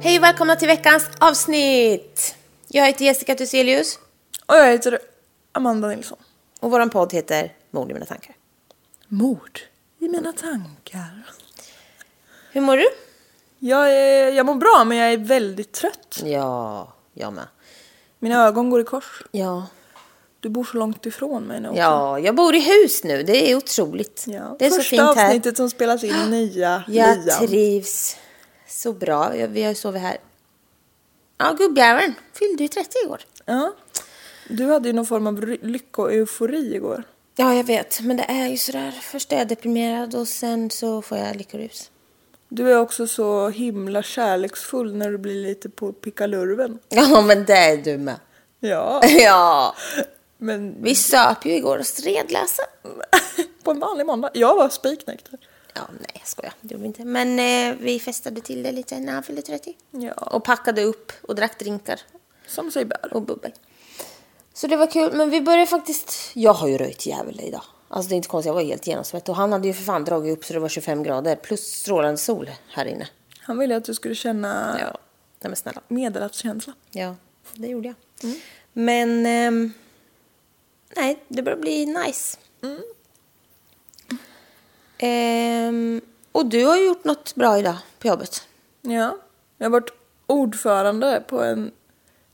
Hej och välkomna till veckans avsnitt! Jag heter Jessica Thyselius Och jag heter Amanda Nilsson. och vår podd heter Mord i mina tankar. Mord i mina tankar. Hur mår du? Jag, är, jag mår bra, men jag är väldigt trött. Ja, jag med. Mina ögon går i kors. Ja. Du bor så långt ifrån mig nu också. ja, jag bor i hus nu. Det är otroligt. Ja. Det är så Första fint här. avsnittet som spelas in nya Jag Liam. trivs så bra. Vi har ju sovit här. Ja, gubbjäveln fyllde ju 30 igår. Ja. Du hade ju någon form av ry- lycko-eufori igår. Ja, jag vet. Men det är ju sådär. Först är jag deprimerad och sen så får jag lyckorus. Du är också så himla kärleksfull när du blir lite på pickalurven. Ja, men det är du med. Ja, Ja. men Vi söp ju igår och stredläsa. på en vanlig måndag. Jag var spiknykter. Ja, nej, jag skojar. Det gjorde vi inte. Men eh, vi festade till det lite när han fyllde 30. Ja. Och packade upp och drack drinkar Som sig bör. och bubbel. Så det var kul. Men vi började faktiskt... Jag har ju röjt djävul idag. Alltså det är inte konstigt, jag var helt genomsvett. Och han hade ju för fan dragit upp så det var 25 grader. Plus strålande sol här inne. Han ville att du skulle känna Ja, nej men snälla. medelatskänsla. Ja, det gjorde jag. Men... ehm, nej, det börjar bli nice. Ehm, och du har gjort något bra idag på jobbet. Ja, jag har varit ordförande på en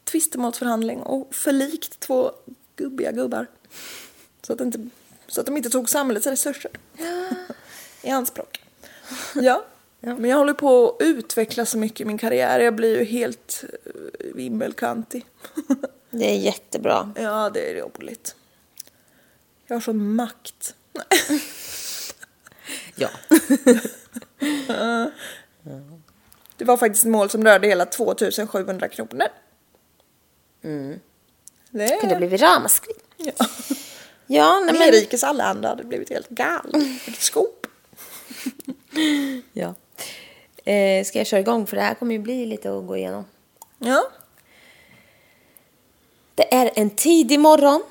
tvistemålsförhandling och förlikt två gubbiga gubbar. Så att, inte, så att de inte tog samhällets resurser i anspråk. Ja. men jag håller på att utveckla så mycket i min karriär. Jag blir ju helt eh, vimmelkantig. Det är jättebra. ja, det är roligt. Jag har sån makt. Ja. Det var faktiskt ett mål som rörde hela 2700 kronor. Mm. Det Kunde det blivit ramaskri. Ja. Ja, nej men... Nerikes allehanda hade blivit helt gal. Ett skop. Ja. Eh, ska jag köra igång? För det här kommer ju bli lite att gå igenom. Ja, Det är en tidig morgon.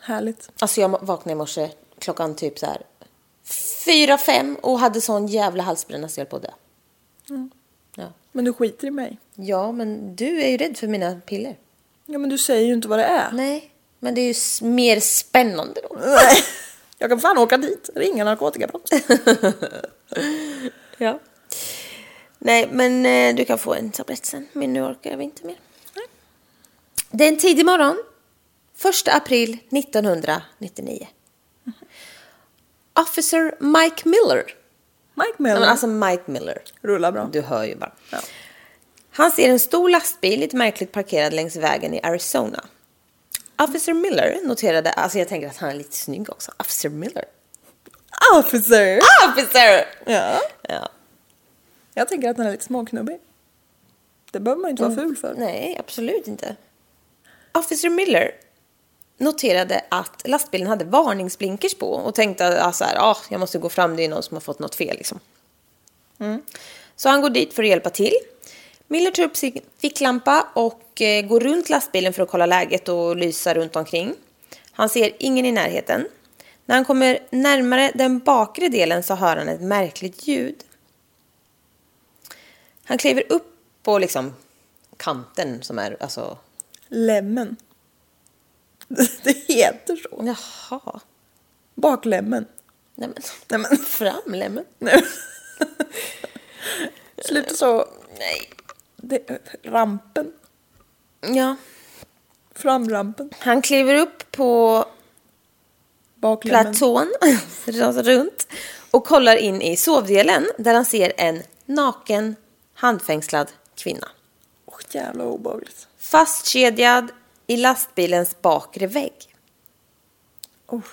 härligt. Alltså jag vaknade i morse klockan typ så här fyra, fem och hade sån jävla halsbränna så jag på att dö. Ja. Men du skiter i mig. ja, men du är ju rädd för mina piller. Ja, men du säger ju inte vad det är. Nej, men det är ju mer spännande då. Nej. Jag kan fan åka dit. Ringa narkotikabrott. Ja. Nej, men eh, du kan få en tablett sen. Men nu orkar jag inte mer. Det är en tidig morgon. 1 april 1999. Officer Mike Miller. Mike Miller. men alltså Mike Miller. Rullar bra. Du hör ju bara. Ja. Han ser en stor lastbil lite märkligt parkerad längs vägen i Arizona. Officer Miller noterade, alltså jag tänker att han är lite snygg också. Officer Miller. Officer! Officer! Ja. Ja. Jag tänker att den är lite småknubbig. Det behöver man ju inte vara ful för. Nej, absolut inte. Officer Miller noterade att lastbilen hade varningsblinkers på och tänkte att ah, så här, ah, jag måste gå fram, det är någon som har fått något fel. Liksom. Mm. Så han går dit för att hjälpa till. Miller tar upp sin ficklampa och eh, går runt lastbilen för att kolla läget och lysa runt omkring. Han ser ingen i närheten. När han kommer närmare den bakre delen så hör han ett märkligt ljud. Han kliver upp på liksom kanten som är alltså... Lämmen. Det heter så. Jaha. Baklämmen. Nej men, Nej men. framlämmen. Nej. Sluta så. Nej. Det, rampen. Ja. Framrampen. Han kliver upp på Baklämmen. platån runt och kollar in i sovdelen där han ser en naken handfängslad kvinna. Åh jävla obehagligt. Fastkedjad i lastbilens bakre vägg. Oh.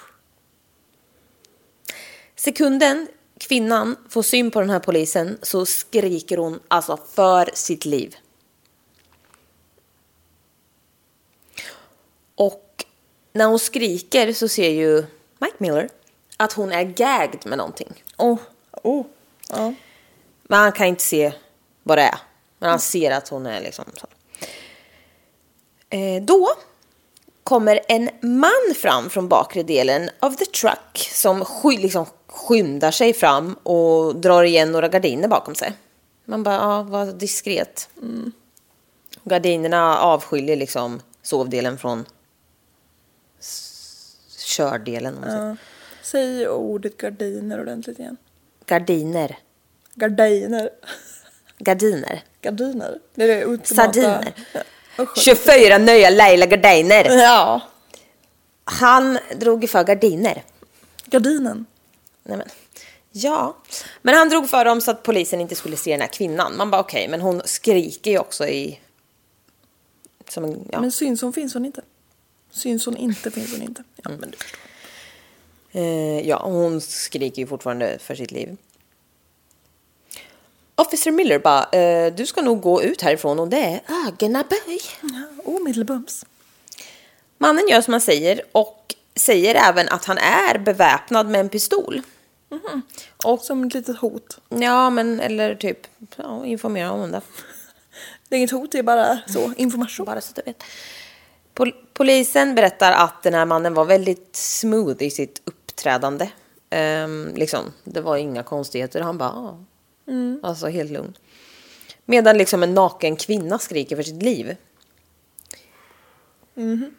Sekunden kvinnan får syn på den här polisen så skriker hon alltså för sitt liv. Och när hon skriker så ser ju Mike Miller att hon är gagged med någonting. Oh. Oh. Ja. Men han kan inte se vad det är. Men han ser att hon är liksom så. Eh, då kommer en man fram från bakre delen av the truck som sky, liksom skyndar sig fram och drar igen några gardiner bakom sig. Man bara, ja, vad diskret. Gardinerna avskiljer liksom sovdelen från kördelen. Ja. Säg ordet gardiner ordentligt igen. Gardiner. Gardiner. Gardiner. Gardiner. Det är det ultimata. Sardiner. Usch. 24 nya Leila gardiner. Ja. Han drog för gardiner. Gardinen. Nej men, ja. Men han drog för dem så att polisen inte skulle se den här kvinnan. Man bara okej, men hon skriker ju också i... Som en, ja. Men syns hon finns hon inte. Syns hon inte finns hon inte. Ja, men du förstår. Eh, ja, hon skriker ju fortfarande för sitt liv. Officer Miller bara, eh, du ska nog gå ut härifrån och det är ögonaböj. Ja, omedelbums. Mannen gör som han säger och säger även att han är beväpnad med en pistol. Och som ett litet hot. Ja, men eller typ ja, informera om det. Det är inget hot, det är bara så information. Bara så du vet. Pol- polisen berättar att den här mannen var väldigt smooth i sitt uppträdande. Ehm, liksom, det var inga konstigheter. Han bara, ah. Alltså helt lugn. Medan liksom en naken kvinna skriker för sitt liv.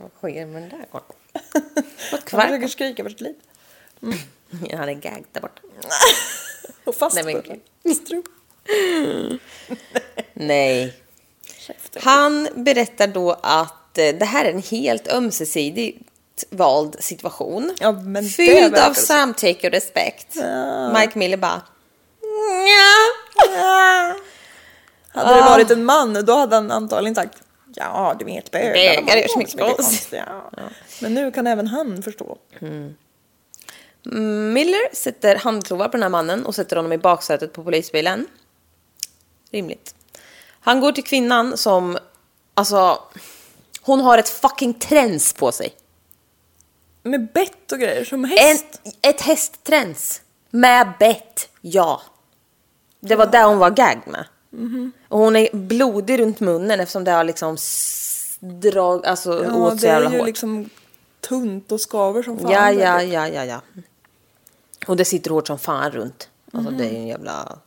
Vad sker med den där? Vad Han försöker skrika för sitt liv. Han är gagged där borta. Och fast Nej. Käften. Han berättar då att eh, det här är en helt ömsesidigt vald situation. Ja, Fylld av samtycke och respekt. Mike Miller bara... Ja. Hade det varit en man, då hade han antagligen sagt Ja, du vet bögar. Bögar gör så mycket konstigt." konstiga. Men nu kan även han förstå. Miller sätter handklovar på den här mannen och sätter honom i baksätet på polisbilen. Rimligt. Han går till kvinnan som... Alltså... Hon har ett fucking träns på sig. Med bett och grejer, som En, häst. ett hästträns. Med bett, ja. Det var där hon var gagged med. Och hon är blodig runt munnen eftersom det har liksom drag, alltså Ja, åt så det jävla är ju hårt. liksom tunt och skaver som fan. Ja, ja, du. ja, ja, ja. Och det sitter hårt som fan runt. Alltså det är ju en jävla...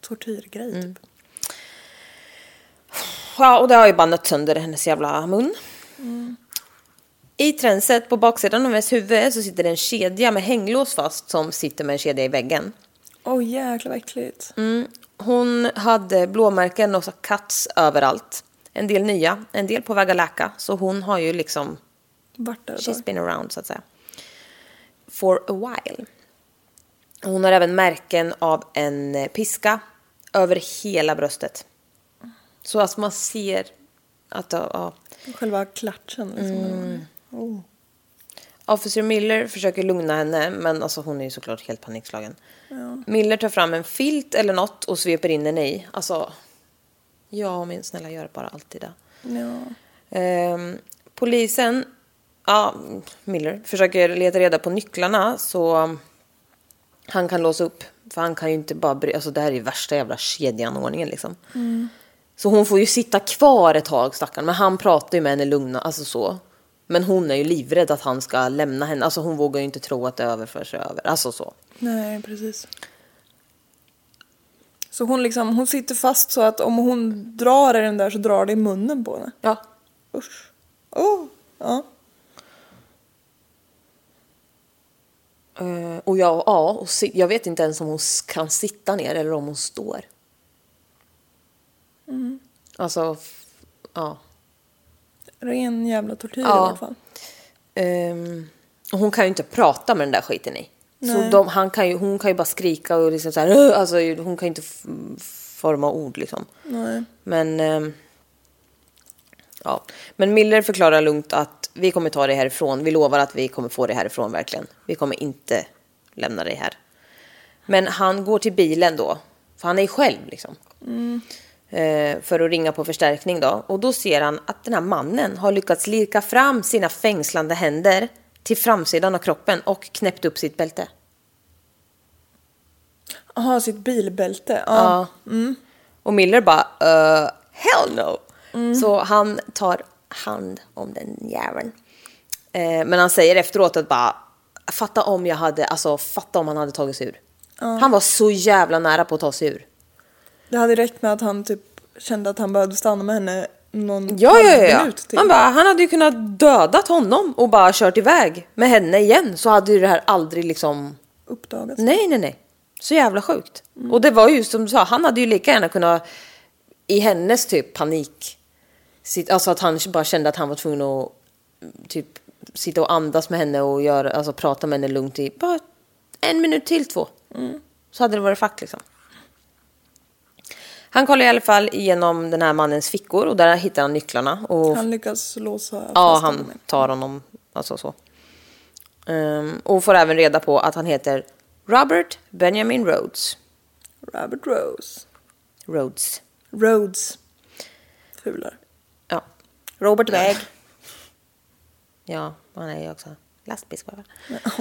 Tortyrgrej Mm. typ. Ja, och det har ju bara nött sönder hennes jävla mun. I tränset på baksidan av hennes huvud så sitter det en kedja med hänglås fast som sitter med en kedja i väggen. Åh jäklar vad äckligt. Mm. Hon hade blåmärken och så cuts överallt. En del nya, en del på väg att läka. Så hon har ju liksom, Vart där she's been around så att säga. For a while. Hon har även märken av en piska över hela bröstet. Så att man ser att, ja. Själva klatschen liksom. Mm. Oh. Officer Miller försöker lugna henne, men alltså hon är ju såklart helt panikslagen. Miller tar fram en filt eller något och sveper in henne i. Alltså, ja min snälla gör bara alltid det. Ja. Ehm, polisen, ja, Miller, försöker leta reda på nycklarna så han kan låsa upp. För han kan ju inte bara bry- alltså det här är ju värsta jävla kedjeanordningen liksom. Så hon får ju sitta kvar ett tag stackarn, men han pratar ju med henne lugna, alltså så. Men hon är ju livrädd att han ska lämna henne, alltså hon vågar ju inte tro att det överför sig över, alltså så. Nej, precis. Så hon liksom, hon sitter fast så att om hon drar i den där så drar det i munnen på henne. Ja. Usch. Oh. Ja. Eh, och jag, ja, och jag vet inte ens om hon kan sitta ner eller om hon står. Alltså, f- ja. Ren jävla tortyr Ja. i alla fall. Och hon kan ju inte prata med den där skiten i. Så de, han kan ju, hon kan ju bara skrika och liksom så här, alltså hon kan ju inte forma ord liksom. Nej. Men, ehm, ja. Men Miller förklarar lugnt att vi kommer ta dig härifrån. Vi lovar att vi kommer få dig härifrån verkligen. Vi kommer inte lämna dig här. Men han går till bilen då, för han är ju själv liksom. Eh, för att ringa på förstärkning då. Och då ser han att den här mannen har lyckats lirka fram sina fängslande händer till framsidan av kroppen och knäppt upp sitt bälte. Aha, sitt bilbälte. Ja. Ja. Och Miller bara, uh, hell no. Så han tar hand om den jäveln. Eh, men han säger efteråt att bara, fatta om jag hade, alltså fatta om han hade tagit sig ur. Han var så jävla nära på att ta sig ur. Det hade räckt med att han typ kände att han behövde stanna med henne någon Ja, ja, ja. minut till. Han, bara, han hade ju kunnat dödat honom och bara kört iväg med henne igen så hade ju det här aldrig liksom... Uppdagas. Nej, nej, nej. Så jävla sjukt. Och det var ju som du sa, han hade ju lika gärna kunnat i hennes typ panik. Sitt, alltså att han bara kände att han var tvungen att typ sitta och andas med henne och göra, alltså prata med henne lugnt i bara en minut till två. Så hade det varit fack liksom. Han kollar i alla fall igenom den här mannens fickor och där hittar han nycklarna. Och Han lyckas låsa Ja, fast han honom. tar honom, alltså så. Ehm, och får även reda på att han heter Robert Benjamin Rhodes. Robert Rose. Rhodes. Rhodes. Fulare. Ja. Robert Väg. Ja, han är ju också lastbilschaufför.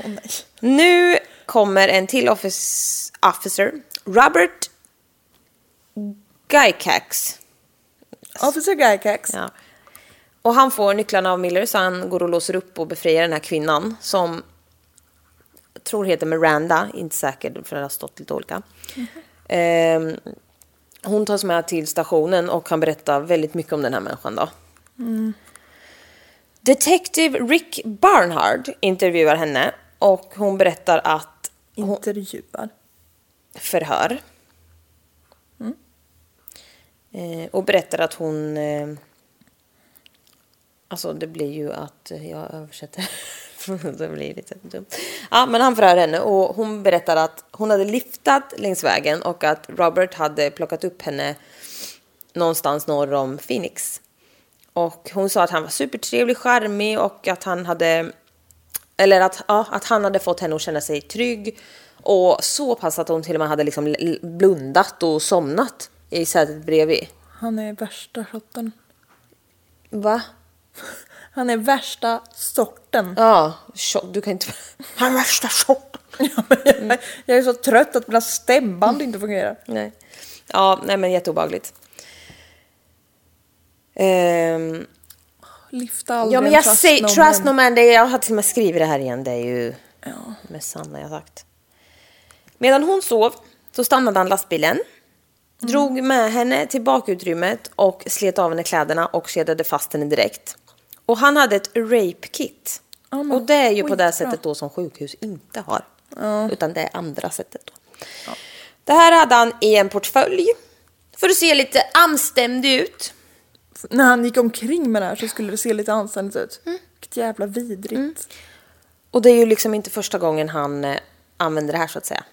Nej. Nu kommer en till office, officer. Robert Gycax. Officer Gycax. Ja. Och han får nycklarna av Miller så han går och låser upp och befriar den här kvinnan som jag tror heter Miranda, inte säker för det har stått lite olika. Ehm, hon tas med till stationen och kan berätta väldigt mycket om den här människan då. Detective Rick Barnhard intervjuar henne och hon berättar att hon, Intervjuar. förhör. Eh, och berättar att hon... Eh, alltså det blir ju att jag översätter. det blir lite dumt. Ja, men han förhör henne och hon berättar att hon hade liftat längs vägen och att Robert hade plockat upp henne någonstans norr om Phoenix. Och hon sa att han var supertrevlig, charmig och att han hade eller att, ja, att han hade fått henne att känna sig trygg. Och så pass att hon till och med hade liksom blundat och somnat i sätet bredvid. Han är värsta sorten. Va? Han är värsta sorten. Ja, du kan inte... Han är värsta sorten. Ja, men jag, jag är så trött att mina stämband inte fungerar. Nej. Ja, nej men jätteobehagligt. Ehm, Lyfta aldrig ja men en jag trust säger no trust man. no man, det är, jag har till och med skrivit det här igen, det är ju Ja. mest sanna jag sagt. Medan hon sov så stannade han lastbilen, drog med henne till bakutrymmet och slet av henne kläderna och kedjade fast henne direkt. Och han hade ett rape kit. Men och det är ju på det sättet då som sjukhus inte har. Utan det är andra sättet då. Det här hade han i en portfölj för att se lite anständig ut. När han gick omkring med det här så skulle det se lite anständigt ut. Mm. Vilket jävla vidrigt. Och det är ju liksom inte första gången han eh, använder det här så att säga.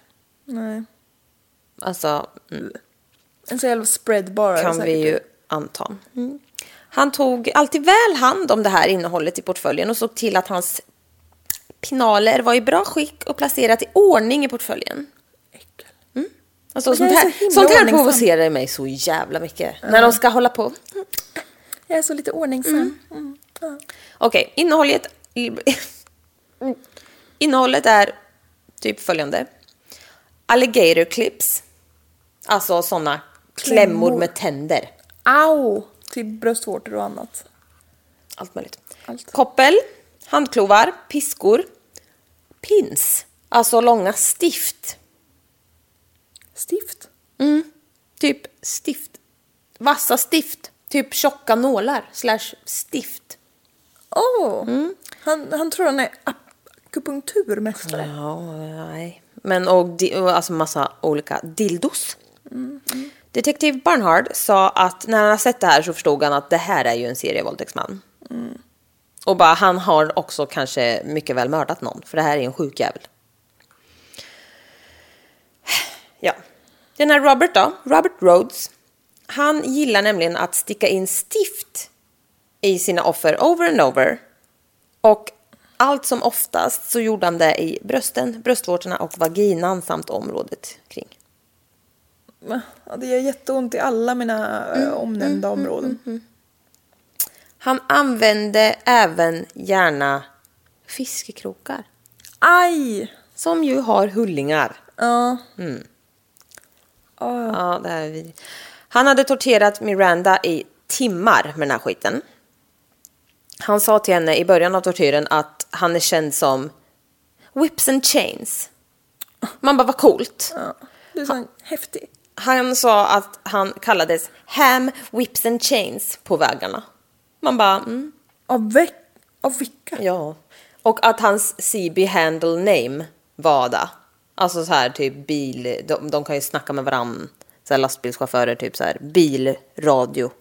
Nej. Alltså, mm, En så jävla spread bara. kan vi ju anta. Mm. Han tog alltid väl hand om det här innehållet i portföljen och såg till att hans pinaler var i bra skick och placerat i ordning i portföljen. Äckel. Alltså, Men sånt här, så sånt här provocerar mig så jävla mycket. När de ska hålla på. Jag är så lite ordningsam. Mm. ja. Okej, innehållet... innehållet är typ följande. Alligator clips. Alltså såna klämmor, med tänder. Au! Till bröstvårtor och annat. Allt möjligt. Allt. Koppel, handklovar, piskor, pins. Alltså långa stift. Stift. Typ stift. Vassa stift. Typ tjocka nålar slash stift. Åh! Mm. Han, han tror han är akupunkturmästare. Ja, nej. Men och, och alltså massa olika dildos. Detektiv Barnhard sa att när han har sett det här så förstod han att det här är ju en serievåldtäktsman. Och bara han har också kanske mycket väl mördat någon för det här är en sjuk jävel. Ja. Den här Robert då, Robert Rhodes. Han gillar nämligen att sticka in stift i sina offer over and over. Och allt som oftast så gjorde han det i brösten, bröstvårtorna och vaginan samt området kring. Ja, det gör jätteont i alla mina Mm, eh, omnämnda områden. Han använde även gärna fiskekrokar. Aj! Som ju har hullingar. Ja. Ja, det här är vidrigt. Han hade torterat Miranda i timmar med den här skiten. Han sa till henne i början av tortyren att han är känd som Whips and Chains. Man bara, vad coolt. Du är så häftig. Han sa att han kallades Ham, Whips and Chains på vägarna. Man bara, mm, Av, veck, av vilka? ja. Och att hans CB handle name var det. Alltså så här typ bil, de, de kan ju snacka med varandra. Så här lastbilschaufförer, typ så här bil, radio.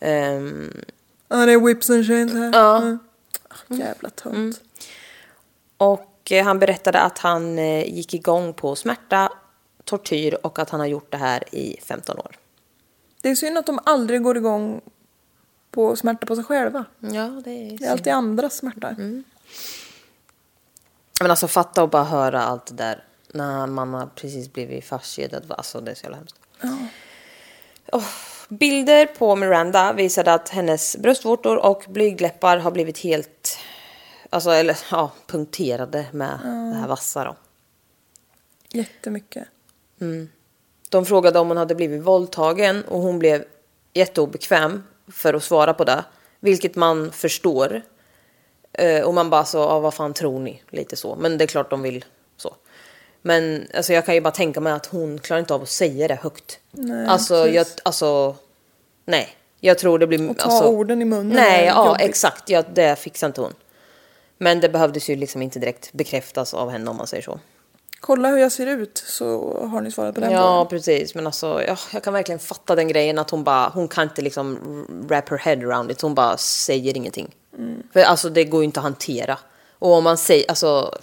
Ehm, Ja, det är whips and chains här. Ja. Mm. Ah, Jävla tönt. och eh, han berättade att han eh, gick igång på smärta, tortyr och att han har gjort det här i 15 år. Det är synd att de aldrig går igång på smärta på sig själva. Ja, det är Det är alltid andras smärta. Mm. Men alltså fatta och bara höra allt det där när man har precis blivit fastkedjad. Alltså det är så jävla hemskt. Åh, bilder på Miranda visade att hennes bröstvårtor och blygdläppar har blivit helt, alltså eller ja, punkterade med det här vassa då. Jättemycket. De frågade om hon hade blivit våldtagen och hon blev jätteobekväm för att svara på det. Vilket man förstår. Eh, och man bara så, ja, vad fan tror ni? Lite så. Men det är klart de vill så. Men alltså, jag kan ju bara tänka mig att hon klarar inte av att säga det högt. Nej, alltså, precis. jag, alltså, nej. Jag tror det blir... Och ta alltså, orden i munnen Nej, ja exakt. Ja, det fixar inte hon. Men det behövdes ju liksom inte direkt bekräftas av henne om man säger så. Kolla hur jag ser ut så har ni svarat på den Ja, frågan. precis. Men alltså, ja, jag kan verkligen fatta den grejen att hon bara, hon kan inte liksom wrap her head around it. Hon bara säger ingenting. För alltså det går ju inte att hantera. Och om man säger, alltså,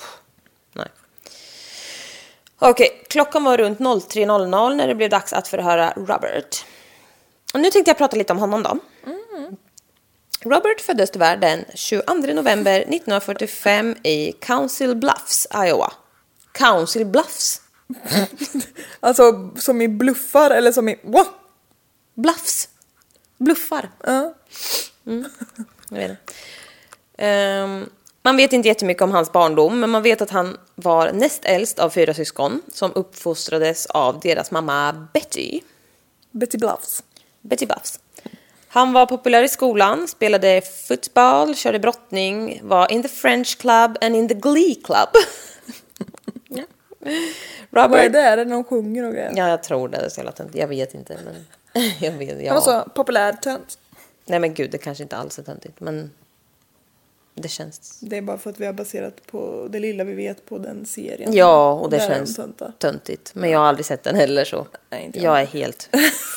nej. Okej, klockan var runt 03.00 när det blev dags att förhöra Robert. Och nu tänkte jag prata lite om honom då. Robert föddes tyvärr den 22 november 1945 i Council Bluffs, Iowa. Council Bluffs? Alltså som i bluffar eller som i... Wow! Bluffs. Bluffar. Ja. Jag vet. Ehm, man vet inte jättemycket om hans barndom, men man vet att han var näst äldst av fyra syskon som uppfostrades av deras mamma Betty. Betty Bluffs. Betty Buffs. Han var populär i skolan, spelade fotboll, körde brottning, var in the French club and in the Glee club. ja. Vad är Robert... det? Är det de sjunger och grejer? Ja, jag tror det. det är så jävla töntigt. Jag vet inte, men... jag vet, ja. Han var så populär tönt. Nej, men gud, det kanske inte alls är töntigt, men... Det känns Det är bara för att vi har baserat på det lilla vi vet på den serien. Ja, och det Där är de känns töntigt. Men jag har aldrig sett den heller så. Nej, inte jag jag. är helt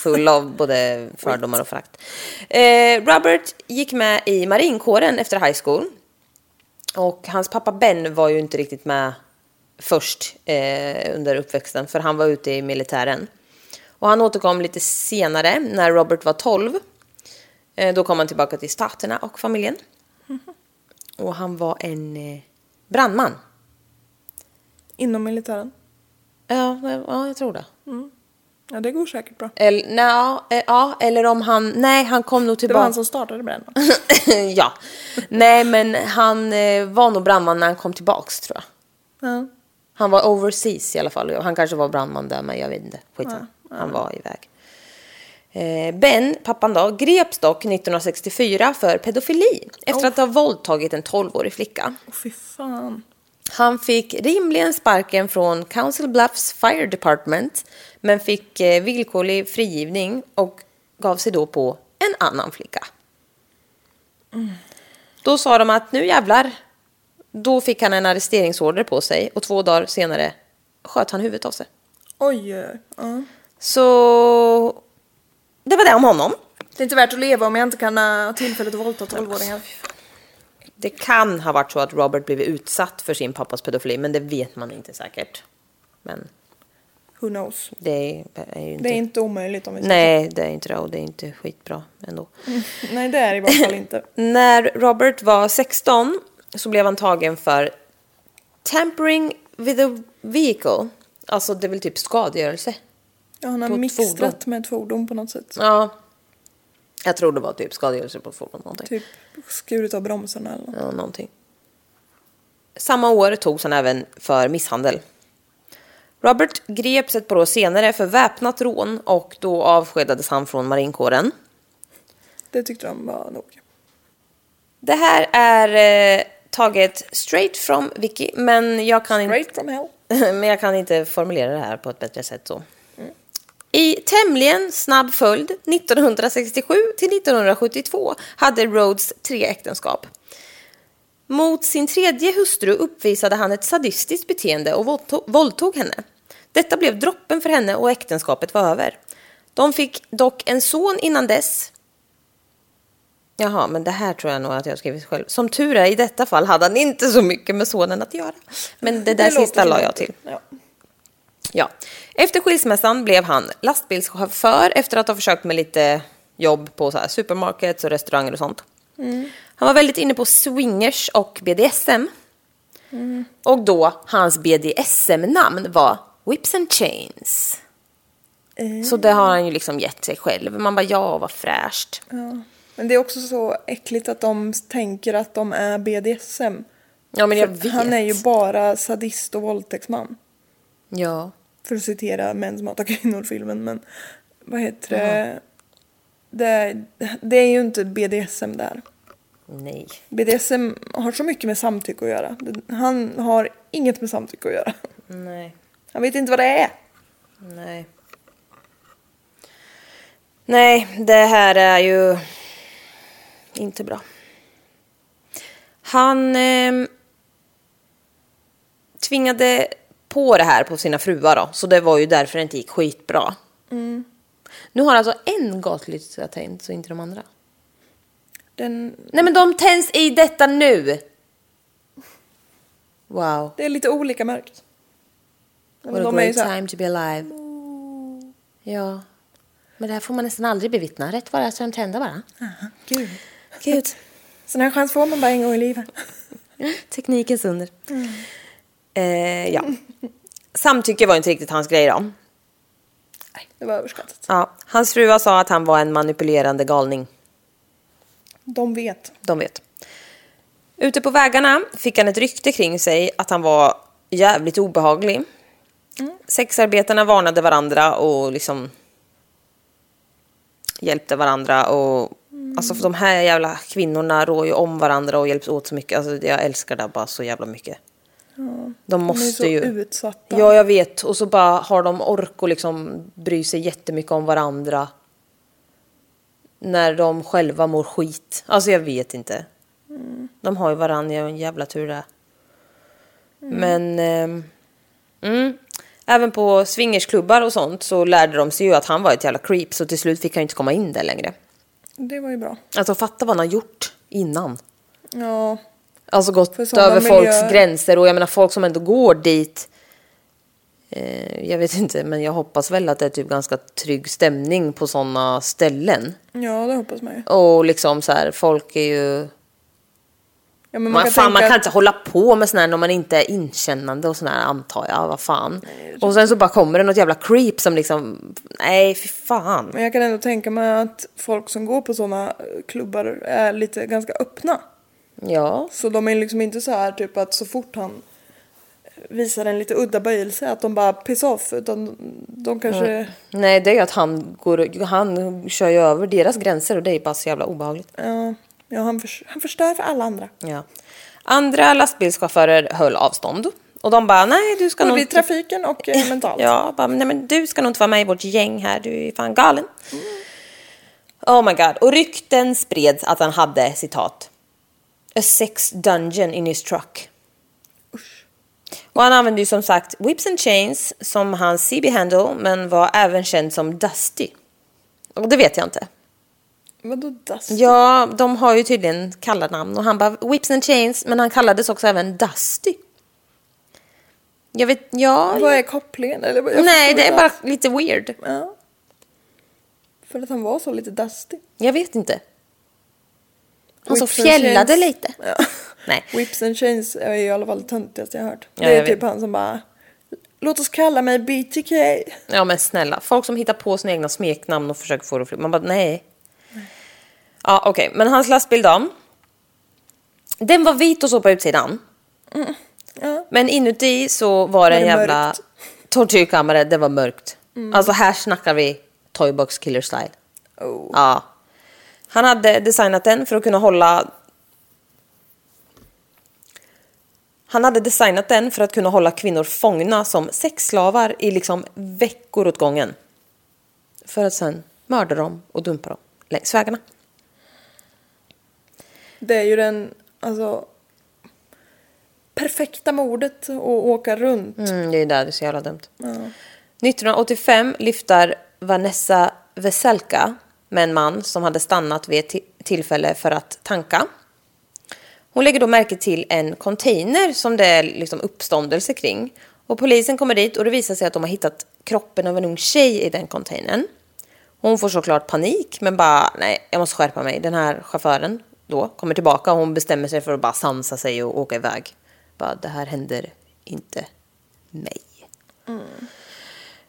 full av både fördomar och frakt. Eh, Robert gick med i marinkåren efter high school. Och hans pappa Ben var ju inte riktigt med först eh, under uppväxten för han var ute i militären. Och han återkom lite senare när Robert var 12. Eh, då kom han tillbaka till staterna och familjen. Och han var en eh, brandman. Inom militären. Ja, ja, jag tror det. Ja, det går säkert bra. Eller, nja, eh, ja, eller om han... Nej, han kom nog Det tillbaka. var han som startade brännan. ja. Nej, men han eh, var nog brandman när han kom tillbaks, tror jag. Ja. Han var overseas i alla fall. Han kanske var brandman där, men jag vet inte. Skitsamma. Han var iväg. Eh, Ben, pappan då, greps dock 1964 för pedofili efter att ha våldtagit en 12-årig flicka. Åh, fy fan. Han fick rimligen sparken från Council Bluffs Fire Department men fick eh, villkorlig frigivning och gav sig då på en annan flicka. Då sa de att nu jävlar. Då fick han en arresteringsorder på sig och två dagar senare sköt han huvudet av sig. Oj, ja. Så det var det om honom. Det är inte värt att leva om jag inte kan ha tillfället att våldta 12-åringar. Det kan ha varit så att Robert blivit utsatt för sin pappas pedofili, men det vet man inte säkert. Men Who knows? det är ju inte... Det är inte omöjligt om vi Nej, det är inte det och det är inte skitbra ändå. Nej, det är det i varje fall inte. När Robert var 16 så blev han tagen för tampering with a vehicle. Alltså det är väl typ skadegörelse. Ja, han har mixtrat med ett fordon på något sätt. Ja. Jag tror det var typ skadegörelse på ett fordon. Någonting. Typ skurit av bromsarna eller något. Ja, någonting. Samma år togs han även för misshandel. Robert greps ett par år senare för väpnat rån och då avskedades han från marinkåren. Det tyckte de var nog. Det här är eh, taget straight from Wiki, men jag kan inte... Straight from hell. Men jag kan inte formulera det här på ett bättre sätt så. I tämligen snabb följd, 1967 till 1972, hade Rhodes tre äktenskap. Mot sin tredje hustru uppvisade han ett sadistiskt beteende och våldtog henne. Detta blev droppen för henne och äktenskapet var över. De fick dock en son innan dess. Jaha, men det här tror jag nog att jag har skrivit själv. Som tur är i detta fall hade han inte så mycket med sonen att göra. Men det där låter sista la jag till. Ja. Ja. Efter skilsmässan blev han lastbilschaufför efter att ha försökt med lite jobb på så här supermarkets och restauranger och sånt. Han var väldigt inne på swingers och BDSM. Och då, hans BDSM-namn var Whips and Chains. Så det har han ju liksom gett sig själv. Man bara, ja, vad fräscht. Men det är också så äckligt att de tänker att de är BDSM. Ja, men jag För vet. Han är ju bara sadist och våldtäktsman. Ja. För att citera Män som hatar kvinnor-filmen. Men vad heter det? det? Det är ju inte BDSM där. Nej. BDSM har så mycket med samtycke att göra. Han har inget med samtycke att göra. Nej. Han vet inte vad det är. Nej. Nej, det här är ju inte bra. Han eh, tvingade på det här på sina fruar då, så det var ju därför det inte gick skitbra. Nu har alltså en gatlykta tänt, så inte de andra. Den, Nej men de tänds i detta nu! Wow. det är lite olika mörkt. Men What a är ju great här, time to be alive. Ja. Men det här får man nästan aldrig bevittna. Rätt vad det är så är de tända bara. Gud. Gud. Sån här chans får man bara en gång i livet. Teknikens under. Eh, ja. Samtycke var inte riktigt hans grej då. Nej, det var överskattat. Ja. Hans fruar sa att han var en manipulerande galning. De vet. De vet. Ute på vägarna fick han ett rykte kring sig att han var jävligt obehaglig. Sexarbetarna varnade varandra och liksom hjälpte varandra. Och, Alltså för de här jävla kvinnorna rår ju om varandra och hjälps åt så mycket. Alltså jag älskar det bara så jävla mycket. De De är måste så ju... utsatta. Ja, jag vet. Och så bara har de ork och liksom bry sig jättemycket om varandra. När de själva mår skit. Alltså jag vet inte. De har ju varandra, en jävla tur det. Men... ehm, mm, även på swingersklubbar och sånt så lärde de sig ju att han var ett jävla creep. Så till slut fick han ju inte komma in där längre. Det var ju bra. Alltså fatta vad han har gjort innan. Ja, Alltså gått över folks miljöer. gränser och jag menar folk som ändå går dit. Eh, jag vet inte, men jag hoppas väl att det är typ ganska trygg stämning på sådana ställen. ja det hoppas man ju. Och liksom så här, folk är ju... Ja, men man, kan fan, man kan att- inte hålla på med sån här när man inte är inkännande och sån här antar jag. Vad fan. Och sen så bara kommer det något jävla creep som liksom, nej fy fan. Men jag kan ändå tänka mig att folk som går på sådana klubbar är lite ganska öppna. Ja, Så de är liksom inte så här typ att så fort han visar en lite udda böjelse att de bara piss off utan de kanske... nej det är ju att han går, han kör ju över deras gränser och det är bara så jävla obehagligt. Ja, ja han, förs- han förstör för alla andra. Ja. Andra lastbilschaufförer höll avstånd. Och de bara, nej du ska nog Både i trafiken och eh, mentalt. Ja, bara, nej men du ska nog inte vara med i vårt gäng här, du är fan galen. Oh my god. Och rykten spreds att han hade, citat, a sex dungeon in his truck. Och han använde ju som sagt whips and chains som hans CB-handle men var även känd som Dusty. Och det vet jag inte. Vadå dust? Ja, de har ju tydligen kallarnamn och han bara whips and chains men han kallades också även Dusty. Jag vet, ja. Vad är kopplingen? Eller, vad- Nej, det är bara lite weird. Ja. För att han var så lite dusty. Jag vet inte. Han så fjällade lite. Ja. Nej. Whips and chains är i alla fall det töntigaste jag har hört. Ja, det är typ vet. han som bara Låt oss kalla mig BTK. Ja men snälla, folk som hittar på sina egna smeknamn och försöker få det att fly- Man bara nej. Ja okej, men hans lastbil då. Den var vit och så på utsidan. Ja. Men inuti så var det en jävla mörkt? tortyrkammare, det var mörkt. Alltså här snackar vi Toybox Killer Style. Oh. Ja. Han hade designat den för att kunna hålla... Han hade designat den för att kunna hålla kvinnor fångna som sexslavar i liksom veckor åt gången. För att sen mörda dem och dumpa dem längs vägarna. Det är ju den alltså perfekta mordet att åka runt. Mm, det är där det är så jävla dumt. 1985 lyfter Vanessa Veselka med en man som hade stannat vid ett ti- tillfälle för att tanka. Hon lägger då märke till en container som det är liksom uppståndelse kring. Och polisen kommer dit och det visar sig att de har hittat kroppen av en ung tjej i den containern. Hon får såklart panik men bara nej, jag måste skärpa mig. Den här chauffören då kommer tillbaka och hon bestämmer sig för att bara sansa sig och åka iväg. Bara det här händer inte mig.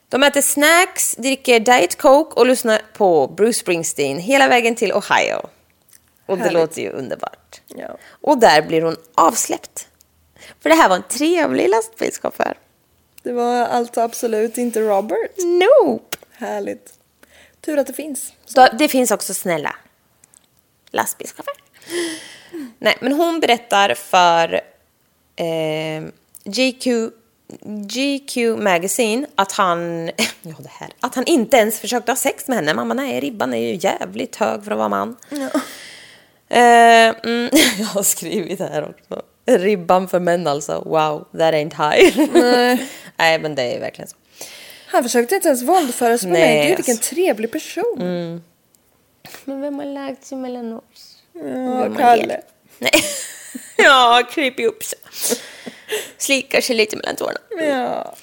De äter snacks, dricker Diet Coke och lyssnar på Bruce Springsteen hela vägen till Ohio. Och det Härligt. låter ju underbart. Ja. Och där blir hon avsläppt. För det här var en trevlig lastbilschaufför. Det var alltså absolut inte Robert. Nope! Härligt. Tur att det finns. Så det finns också snälla lastbilschaufförer. Nej, men hon berättar för eh, GQ, GQ Magazine att han, ja det här, att han inte ens försökte ha sex med henne. Mamma, nej, ribban är ju jävligt hög för att vara man. Eh, mm, jag har skrivit här också. Ribban för män alltså. Wow, that ain't high. nej, men det är verkligen så. Han försökte inte ens våldföra sig på Nej, mig. Gud vilken alltså. trevlig person. Men vem har lagt sig mellan oss? Ja, Kalle. Nej. ja, kryper upp sig. Slickar sig lite mellan tårna. Ja.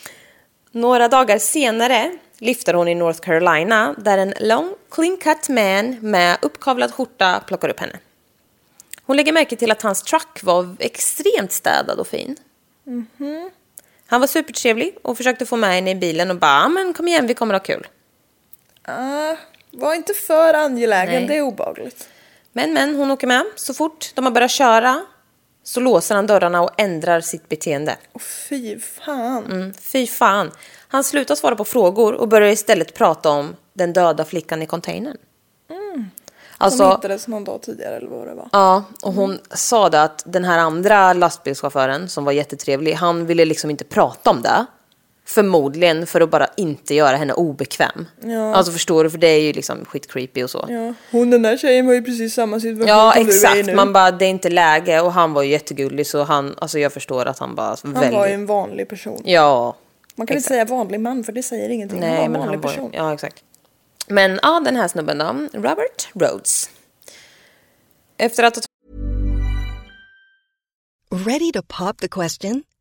Några dagar senare lyfter hon i North Carolina där en lång clean cut man med uppkavlad skjorta plockar upp henne. Hon lägger märke till att hans truck var extremt städad och fin. Han var supertrevlig och försökte få med henne i bilen och bara "Ah, men kom igen vi kommer ha kul. Ah, var inte för angelägen, Nej. det är obehagligt. Men men hon åker med. Så fort de har börjat köra så låser han dörrarna och ändrar sitt beteende. Och fy fan. Mm, fy fan. Han slutar svara på frågor och börjar istället prata om den döda flickan i containern. Som Alltså, hittades någon dag tidigare eller vad det var. ja, och hon sa det att den här andra lastbilschauffören som var jättetrevlig, han ville liksom inte prata om det. Förmodligen för att bara inte göra henne obekväm. Ja. Alltså förstår du, för det är ju liksom skit creepy och så. Ja, hon den där tjejen var ju precis samma situation Ja, som du är i exakt. nu. Man bara, det är inte läge. Och han var ju jättegullig så han, alltså jag förstår att han bara Han väldigt... var ju en vanlig person. Ja. Man kan exakt. inte säga vanlig man för det säger ingenting. Nej, han var en men vanlig han var, person. Ja, exakt. Men ja, den här snubben då, Robert Rhodes. Efter att ha Ready to pop the question?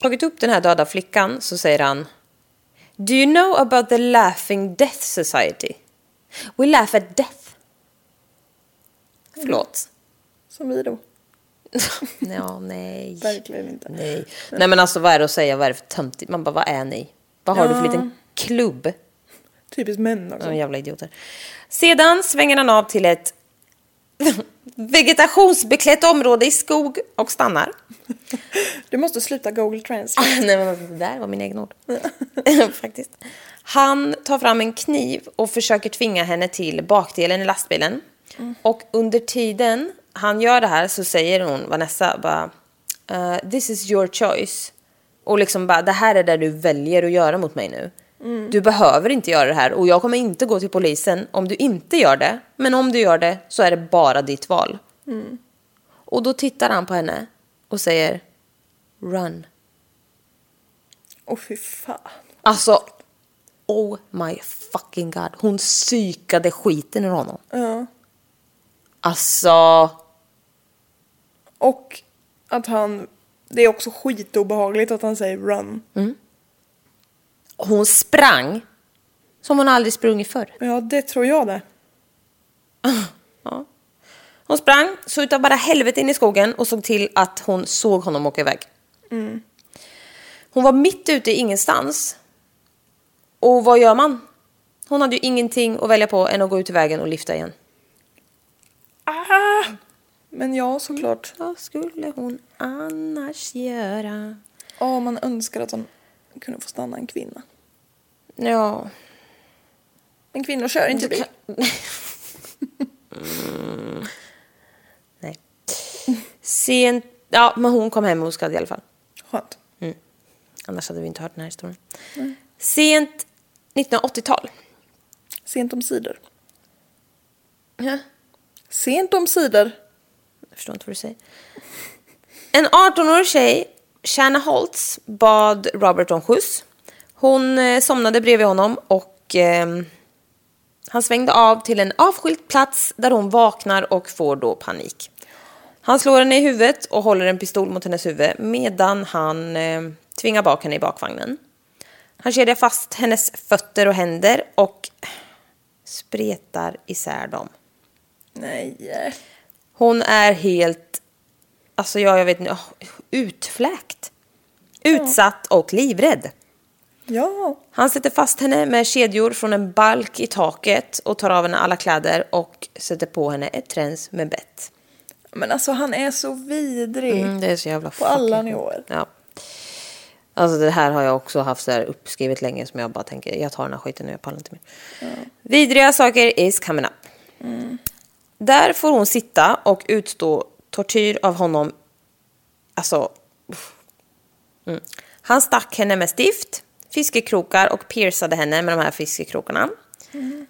Tagit upp den här döda flickan så säger han Do you know about the Laughing Death Society? We laugh at death. Förlåt. Som vi då. Ja, nej. Verkligen inte. Nej. nej men alltså vad är det att säga? Vad är det för töntigt? Man bara, vad är ni? Vad har du för Ja. liten klubb? Typiskt män också. Ja, jävla idioter. Sedan svänger han av till ett vegetationsbeklätt område i skog och stannar. Du måste sluta Google Translate. Nej, men det där var min egen ord. Faktiskt. Han tar fram en kniv och försöker tvinga henne till bakdelen i lastbilen. Och under tiden han gör det här så säger hon, Vanessa, bara "Uh, This is your choice. Och liksom bara, det här är det du väljer att göra mot mig nu. Du behöver inte göra det här och jag kommer inte gå till polisen om du inte gör det. Men om du gör det så är det bara ditt val. Och då tittar han på henne och säger Run. Åh fy fan. Alltså, oh my fucking god. Hon psykade skiten ur honom. Ja. Alltså, Och att han... Det är också skitobehagligt att han säger run. Hon sprang som hon aldrig sprungit förr. Ja, det tror jag det. Hon sprang så utav bara helvete in i skogen och såg till att hon såg honom åka iväg. Hon var mitt ute i ingenstans. Och vad gör man? Hon hade ju ingenting att välja på än att gå ut i vägen och lyfta igen. Ah! Men ja, såklart. Vad skulle hon annars göra? Ja, man önskar att hon kunde få stanna en kvinna. Ja, Men kvinnor kör inte bil. Nej. Sent... Ja, men hon kom hem oskadd i alla fall. Skönt. Annars hade vi inte hört den här historien. Sent 1980-tal. Sent om sidor. Ja. Sent om sidor. Jag förstår inte vad du säger. En 18-årig tjej, Shanna Holtz, bad Robert om skjuts. Hon eh, somnade bredvid honom och ehm, han svängde av till en avskild plats där hon vaknar och får då panik. Han slår henne i huvudet och håller en pistol mot hennes huvud medan han eh, tvingar bak henne i bakvagnen. Han kedjar fast hennes fötter och händer och spretar isär dem. Nej. Hon är helt, alltså ja, jag vet inte, utfläkt. Utsatt och livrädd. Ja. Han sätter fast henne med kedjor från en balk i taket och tar av henne alla kläder och sätter på henne ett träns med bett. Men alltså han är så vidrig. Mm, det är så jävla På alla nivåer. Ja. Alltså det här har jag också haft så här uppskrivet länge som jag bara tänker, jag tar den här skiten nu, jag pallar inte mer. Vidriga saker is coming up. Där får hon sitta och utstå tortyr av honom. Alltså... Mm. Han stack henne med stift, fiskekrokar och piercade henne med de här fiskekrokarna.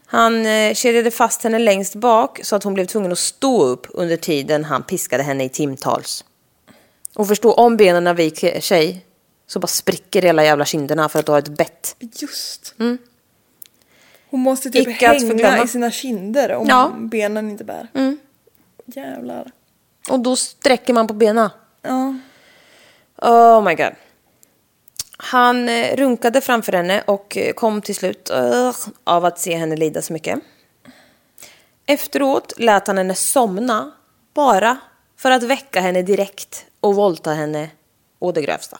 Han eh, kedjade fast henne längst bak så att hon blev tvungen att stå upp under tiden han piskade henne i timtals. Och förstå, om benen viker sig så bara spricker hela jävla kinderna för att du har ett bett. Just. Hon måste typ Icke hänga i sina kinder om Ja. benen inte bär. Jävlar. Och då sträcker man på benen. Ja. Oh my god. Han eh, runkade framför henne och eh, kom till slut eh, av att se henne lida så mycket. Efteråt lät han henne somna bara för att väcka henne direkt och våldta henne å det grövsta.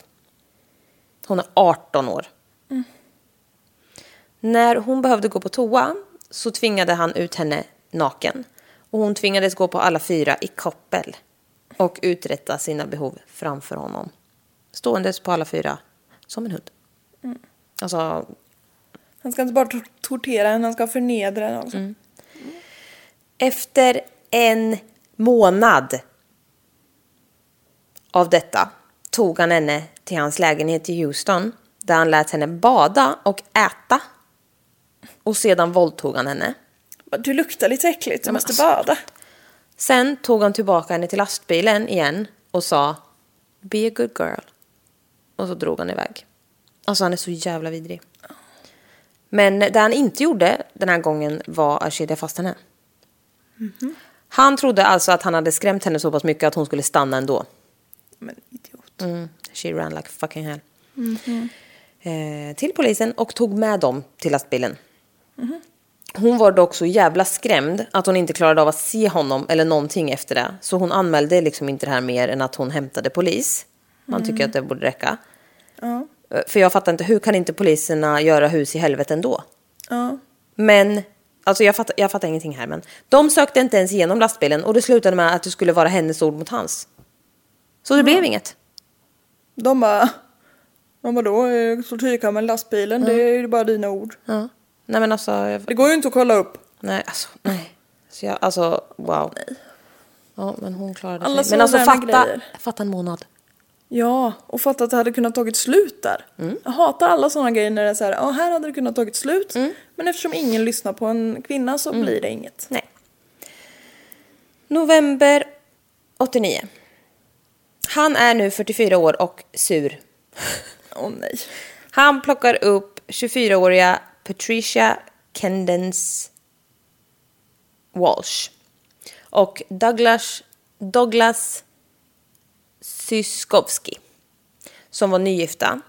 Hon är 18 år. När hon behövde gå på toa så tvingade han ut henne naken. Och hon tvingades gå på alla fyra i koppel och uträtta sina behov framför honom. Ståendes på alla fyra som en hund. Alltså, Han ska inte bara tor- tortera henne, han ska förnedra henne också. Mm. efter en månad av detta tog han henne till hans lägenhet i Houston där han lät henne bada och äta. Och sedan våldtog han henne. Du luktar lite äckligt, du men måste alltså- bada. Sen tog han tillbaka henne till lastbilen igen och sa Be a good girl. Och så drog han iväg. Alltså han är så jävla vidrig. Men det han inte gjorde den här gången var att kedja fast henne. Han trodde alltså att han hade skrämt henne så pass mycket att hon skulle stanna ändå. Men idiot. Mm, she ran like fucking hell. Eh, till polisen och tog med dem till lastbilen. Hon var dock så jävla skrämd att hon inte klarade av att se honom eller någonting efter det. Så hon anmälde liksom inte det här mer än att hon hämtade polis. Man tycker att det borde räcka. Ja. Eh, För jag fattar inte, hur kan inte poliserna göra hus i helvete ändå? Ja. Men, alltså jag fattar, jag fattar ingenting här men. De sökte inte ens igenom lastbilen och det slutade med att det skulle vara hennes ord mot hans. Så det blev inget. De bara... De bara då, eh, tortyrkammaren, lastbilen, det är ju bara dina ord. Ja. Nej men alltså, jag, Det går ju inte att kolla upp. nej alltså, nej. Så jag, alltså, wow. Ja, men hon klarade Alla sig. Men alltså fatta, grejer. fatta en månad. Ja, och fatta att det hade kunnat tagit slut där. Mm. Jag hatar alla sådana grejer när det är så här, ja här hade det kunnat tagit slut. Mm. Men eftersom ingen lyssnar på en kvinna så blir det inget. Nej. November 89. Han är nu 44 år och sur. Åh nej. Han plockar upp 24-åriga Patricia Kendens Walsh och Douglas, Douglas Syskowski som var nygifta.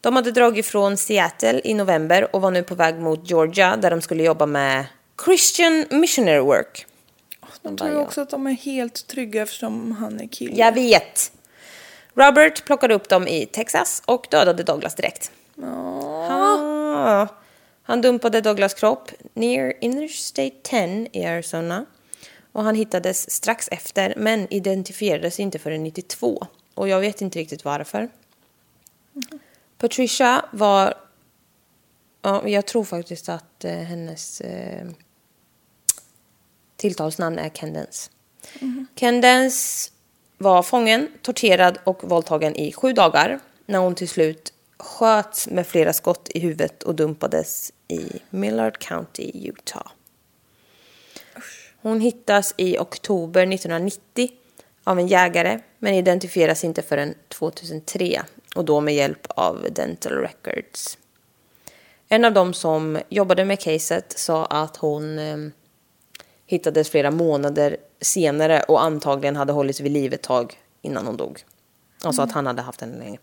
De hade dragit från Seattle i november och var nu på väg mot Georgia där de skulle jobba med Christian Missionary Work. De tror också att de är helt trygga eftersom han är kille. Jag vet! Robert plockade upp dem i Texas och dödade Douglas direkt. Han dumpade Douglas kropp near Interstate 10 i Arizona. Och han hittades strax efter men identifierades inte förrän 92. Och jag vet inte riktigt varför. Patricia var... Ja, jag tror faktiskt att eh, hennes eh, tilltalsnamn är Kendens. Kendens var fången, torterad och våldtagen i sju dagar när hon till slut sköts med flera skott i huvudet och dumpades i Millard County, Utah. Hon hittas i oktober 1990 av en jägare men identifieras inte förrän 2003 och då med hjälp av Dental Records. En av dem som jobbade med caset sa att hon eh, hittades flera månader senare och antagligen hade hållits vid liv ett tag innan hon dog. Alltså att han hade haft henne länge.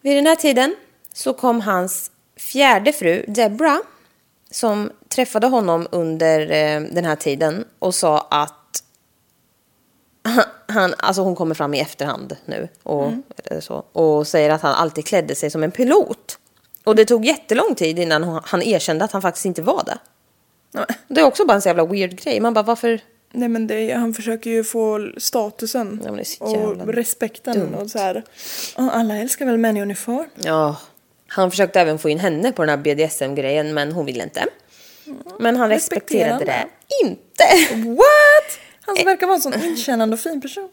Vid den här tiden så kom hans fjärde fru Debra som träffade honom under eh, den här tiden och sa att han, alltså hon kommer fram i efterhand nu och, eller så, och säger att han alltid klädde sig som en pilot. Och det tog jättelång tid innan han erkände att han faktiskt inte var det. Nej, Det är också bara en så jävla weird grej. Man bara varför? Nej men det, han försöker ju få statusen Ja, och respekten dumt. och så här. "Ja, alla älskar väl män i uniform? Ja. Han försökte även få in henne på den här BDSM-grejen men hon ville inte. Men han respekterade det inte. What? Han som verkar vara en sån inkännande och fin person.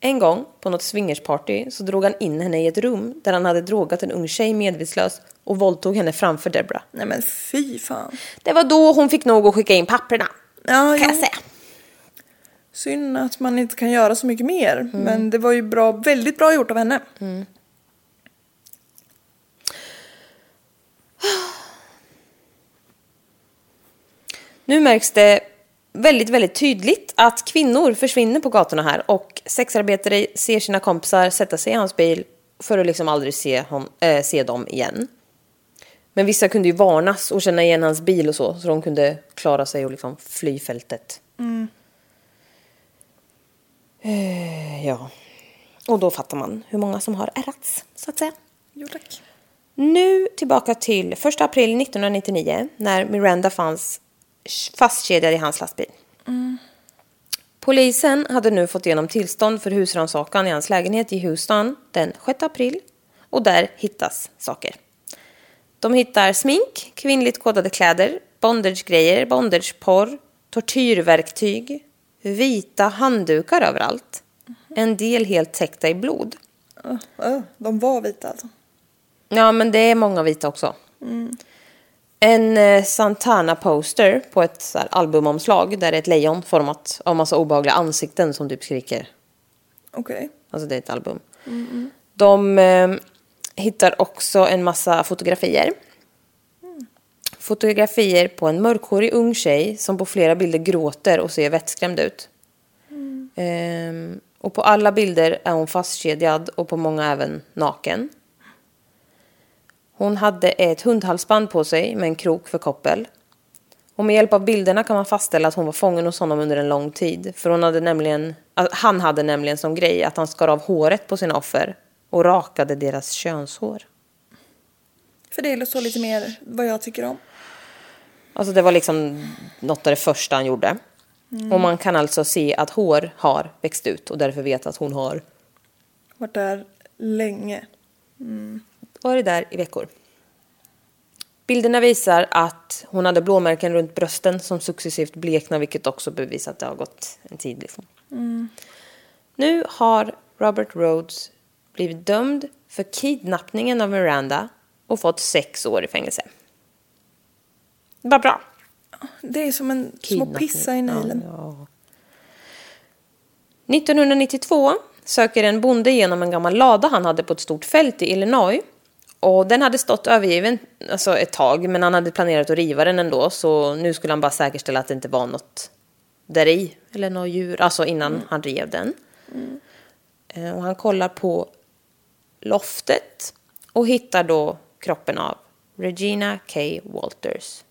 En gång på något swingersparty så drog han in henne i ett rum där han hade drogat en ung tjej medvetslös och våldtog henne framför Debra. Nej men fy fan. Det var då hon fick nog att skicka in papperna. Ja, Kan jag säga. Synd att man inte kan göra så mycket mer. Men det var ju bra, väldigt bra gjort av henne. Nu märks det väldigt, väldigt tydligt att kvinnor försvinner på gatorna här och sexarbetare ser sina kompisar sätta sig i hans bil för att liksom aldrig se, hon, äh, se dem igen. Men vissa kunde ju varnas och känna igen hans bil och så, så de kunde klara sig och liksom fly fältet. Eh, ja. Och då fattar man hur många som har ärrats, så att säga. Jo tack. Nu tillbaka till 1 april 1999 när Miranda fanns fastkedjad i hans lastbil. Polisen hade nu fått igenom tillstånd för husrannsakan i hans lägenhet i Houston den 6 april och där hittas saker. De hittar smink, kvinnligt kodade kläder, bondagegrejer, bondageporr, tortyrverktyg, vita handdukar överallt. En del helt täckta i blod. Öh, de var vita alltså. Ja, men det är många vita också. En eh, Santana-poster på ett så här, albumomslag där det är ett lejon format av massa obehagliga ansikten som typ skriker. Okej. Alltså det är ett album. De eh, hittar också en massa fotografier. Fotografier på en mörkhårig ung tjej som på flera bilder gråter och ser vettskrämd ut. Ehm, och på alla bilder är hon fastkedjad och på många även naken. Hon hade ett hundhalsband på sig med en krok för koppel. Och med hjälp av bilderna kan man fastställa att hon var fången hos honom under en lång tid. För hon hade nämligen, han hade nämligen som grej att han skar av håret på sina offer och rakade deras könshår. För det är så lite mer vad jag tycker om. Alltså det var liksom något av det första han gjorde. Och man kan alltså se att hår har växt ut och därför vet att hon har Varit där länge. Varit där i veckor. Bilderna visar att hon hade blåmärken runt brösten som successivt bleknar vilket också bevisar att det har gått en tid. Liksom. Nu har Robert Rhodes blivit dömd för kidnappningen av Miranda och fått sex år i fängelse. Det var bra. Det är som en Kidnappning. pissa i Nilen. Ja, ja. 1992 söker en bonde igenom en gammal lada han hade på ett stort fält i Illinois. Och den hade stått övergiven alltså ett tag, men han hade planerat att riva den ändå. Så nu skulle han bara säkerställa att det inte var något där i, eller något djur, alltså innan han rev den. Eh, Och han kollar på loftet och hittar då kroppen av Regina K. Walters.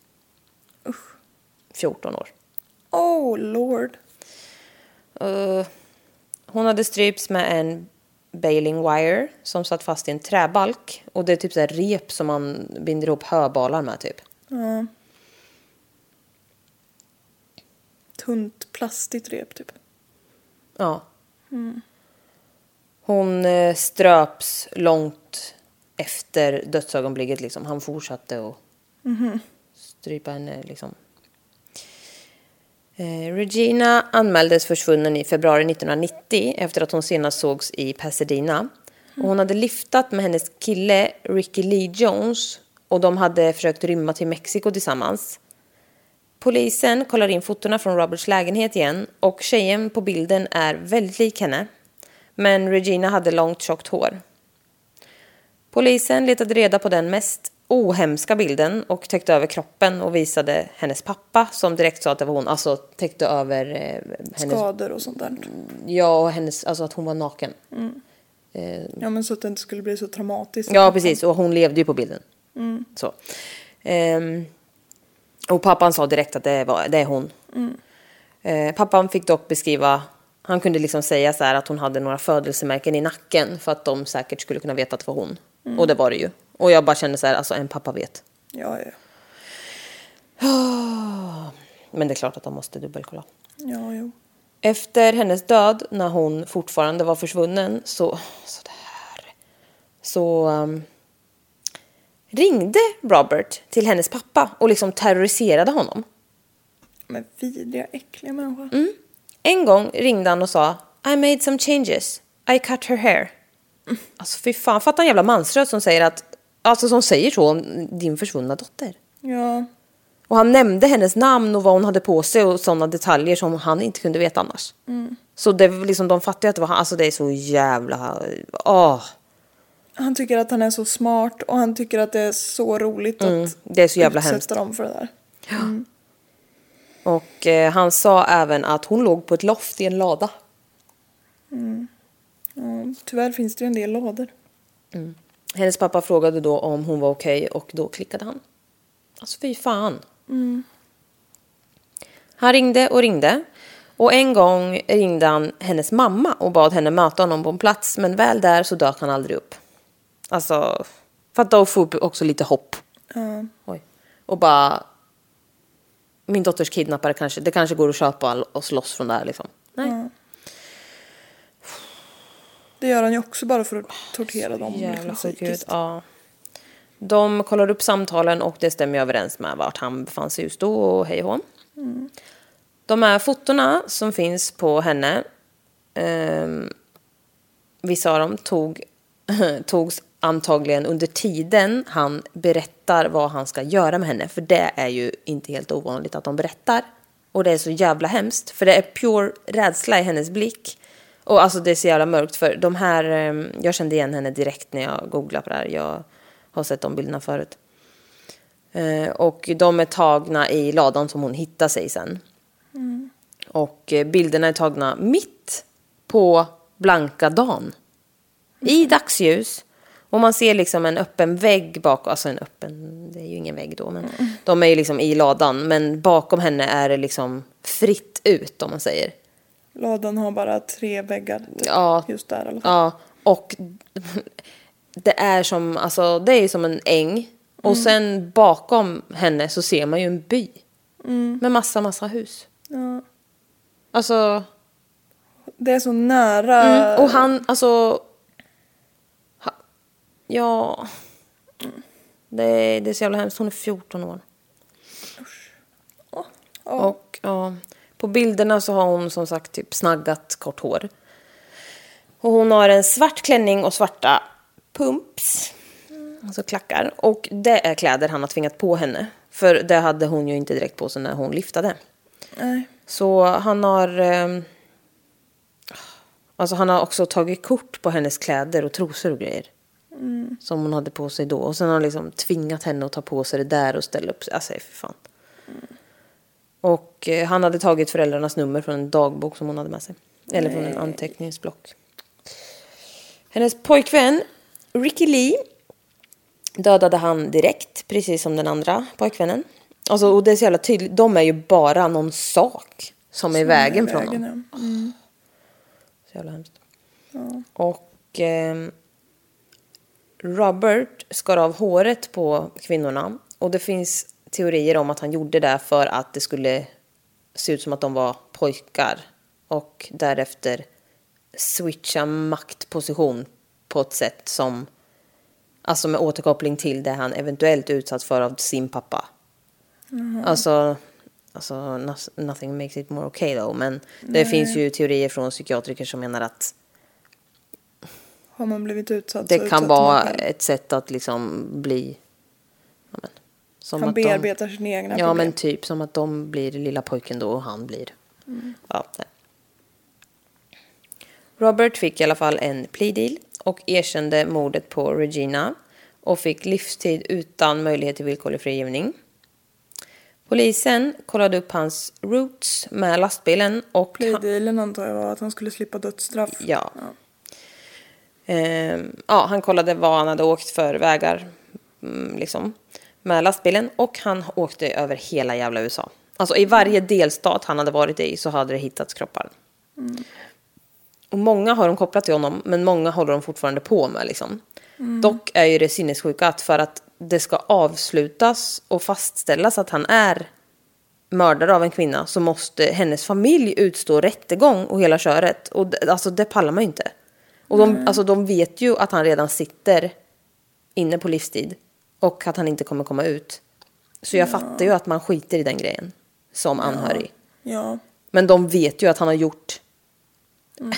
14 år. Oh lord. Eh, hon hade strypts med en bailing wire som satt fast i en träbalk. Och det är typ så här rep som man binder ihop höbalar med typ. Tunt plastigt rep typ. Ja. Hon eh, ströps långt efter dödsögonblicket liksom. Han fortsatte att strypa henne liksom. Eh, Regina anmäldes försvunnen i februari 1990 efter att hon senast sågs i Pasadena. Och hon hade lyftat med hennes kille Ricky Lee Jones och de hade försökt rymma till Mexiko tillsammans. Polisen kollar in fotona från Roberts lägenhet igen och tjejen på bilden är väldigt lik henne. Men Regina hade långt tjockt hår. Polisen letade reda på den mest ohemska bilden och täckte över kroppen och visade hennes pappa som direkt sa att det var hon. Alltså täckte över eh, hennes... Skador och sånt där. Ja, och hennes, alltså att hon var naken. Ja men så att det inte skulle bli så traumatiskt. Ja, precis. Och hon levde ju på bilden. Så. Ehm, och pappan sa direkt att det, var, det är hon. Eh, pappan fick dock beskriva, han kunde liksom säga så här att hon hade några födelsemärken i nacken för att de säkert skulle kunna veta att det var hon. Och det var det ju. Och jag bara kände så här, alltså en pappa vet. Ja, ja. Men det är klart att de måste dubbelkolla. Ja, jo. Efter hennes död, när hon fortfarande var försvunnen, så... så där, så um, ringde Robert till hennes pappa och liksom terroriserade honom. Men vidriga, äckliga människa. Mm. En gång ringde han och sa I made some changes. I cut her hair. Alltså fy fan, fatta en jävla mansröst som säger att Alltså som säger så om din försvunna dotter. Ja. Och han nämnde hennes namn och vad hon hade på sig och sådana detaljer som han inte kunde veta annars. Så det, var liksom, de fattade att det var han. Alltså det är så jävla... Åh. Han tycker att han är så smart och han tycker att det är så roligt Mm, att det är så jävla utsätta hemskt. dem för det där. Och eh, han sa även att hon låg på ett loft i en lada. Ja, tyvärr finns det ju en del lådor. Hennes pappa frågade då om hon var okej och då klickade han. Alltså fy fan. Han ringde och ringde. Och en gång ringde han hennes mamma och bad henne möta honom på en plats. Men väl där så dök han aldrig upp. Alltså, för att då får också lite hopp. Oj. Och bara... Min dotters kidnappare kanske, det kanske går att köpa och slåss från där liksom. Nej. Det gör han ju också bara för att tortera dem. Jävla liksom, sjukt. Ja. De kollar upp samtalen och det stämmer överens med vart han befann sig just då och hej och hå. De här fotona som finns på henne, ehm, vissa av dem tog, togs antagligen under tiden han berättar vad han ska göra med henne. För det är ju inte helt ovanligt att de berättar. Och det är så jävla hemskt. För det är pure rädsla i hennes blick. Och alltså det är så jävla mörkt för de här, ehm, jag kände igen henne direkt när jag googlade på det här. Jag har sett de bilderna förut. Eh, och de är tagna i ladan som hon hittar sig sen. Och eh, bilderna är tagna mitt på blanka dagen. I dagsljus. Och man ser liksom en öppen vägg bakom, alltså en öppen, det är ju ingen vägg då, men de är ju liksom i ladan. Men bakom henne är det liksom fritt ut om man säger. Ladan har bara tre väggar. Typ, Ja. Just där i alla fall. Ja, och det är som, alltså det är som en äng. Och sen bakom henne så ser man ju en by. Med massa, massa hus. Ja. Alltså, Det är så nära. Mm, och han, alltså... Ha, ja... Det, det är så jävla hemskt. Hon är 14 år. Ja. Och ja, på bilderna så har hon som sagt typ snaggat kort hår. Och hon har en svart klänning och svarta pumps. Alltså klackar. Och det är kläder han har tvingat på henne. För det hade hon ju inte direkt på sig när hon liftade. Nej. Så han har... Eh, alltså han har också tagit kort på hennes kläder och trosor och grejer. Som hon hade på sig då. Och sen har han liksom tvingat henne att ta på sig det där och ställa upp sig. Alltså för fan. Och eh, han hade tagit föräldrarnas nummer från en dagbok som hon hade med sig. Eller från en anteckningsblock. Hennes pojkvän Ricky Lee dödade han direkt, precis som den andra pojkvännen. Alltså, och det är så jävla tydligt, de är ju bara någon sak som är i vägen från ja. Mm. Så jävla hemskt. Och ehm, Robert skar av håret på kvinnorna. Och det finns teorier om att han gjorde det för att det skulle se ut som att de var pojkar. Och därefter switcha maktposition på ett sätt som... Alltså med återkoppling till det han eventuellt utsatts för av sin pappa. Alltså, alltså nos- nothing makes it more okay though. Men det finns ju teorier från psykiatriker som menar att Har man blivit utsatt det kan man vara ett sätt att liksom bli... Ja, som Han att de- bearbetar sina egna Ja, problem. men typ som att de blir lilla pojken då och han blir... Ja, nej. Robert fick i alla fall en plea deal och erkände mordet på Regina och fick livstid utan möjlighet till villkorlig frigivning. Polisen kollade upp hans roots med lastbilen och... Playdealen antar jag var att han skulle slippa dödsstraff. Ja. Ehm, ja, han kollade vad han hade åkt för vägar mm, liksom, med lastbilen och han åkte över hela jävla USA. Alltså i varje delstat han hade varit i så hade det hittats kroppar. Och många har de kopplat till honom, men många håller de fortfarande på med. Liksom. Dock är ju det sinnessjuka att för att det ska avslutas och fastställas att han är mördare av en kvinna så måste hennes familj utstå rättegång och hela köret. Och det, alltså det pallar man ju inte. Och de, alltså, de vet ju att han redan sitter inne på livstid och att han inte kommer komma ut. Så jag fattar ju att man skiter i den grejen som anhörig. Ja. Men de vet ju att han har gjort...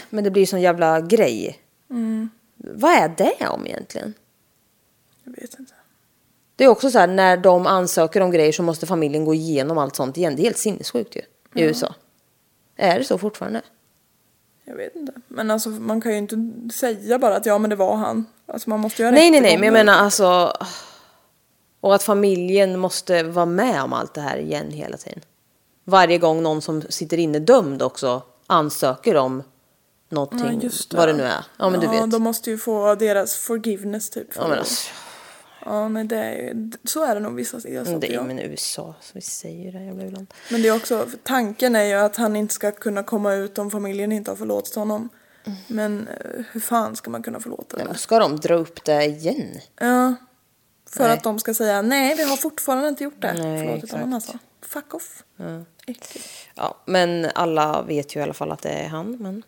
Men det blir ju sån jävla grej. Vad är det om egentligen? Jag vet inte. Det är också så här, när de ansöker om grejer så måste familjen gå igenom allt sånt igen. Det är helt sinnessjukt ju, i USA. Är det så fortfarande? Jag vet inte. Men alltså man kan ju inte säga bara att ja men det var han. Alltså man måste ha Nej, nej, nej, men jag menar alltså... Och att familjen måste vara med om allt det här igen hela tiden. Varje gång någon som sitter inne dömd också ansöker om någonting, Ja, just vad det nu är. Ja, men du vet. de måste ju få deras forgiveness typ. Ja, men alltså, Ja, nej, det är, ju- så är det nog vissa Men delstater. det är ja. men USA, så vi säger det jävla land. Men det är också, för tanken är ju att han inte ska kunna komma ut om familjen inte har förlåtit honom. Men eh, hur fan ska man kunna förlåta det? Men ska de dra upp det igen? Ja. För Nej. att de ska säga nej, vi har fortfarande inte gjort det. Nej, Förlåtit exakt. honom alltså. Fuck off. Äckligt. Ja, men alla vet ju i alla fall att det är han. Men...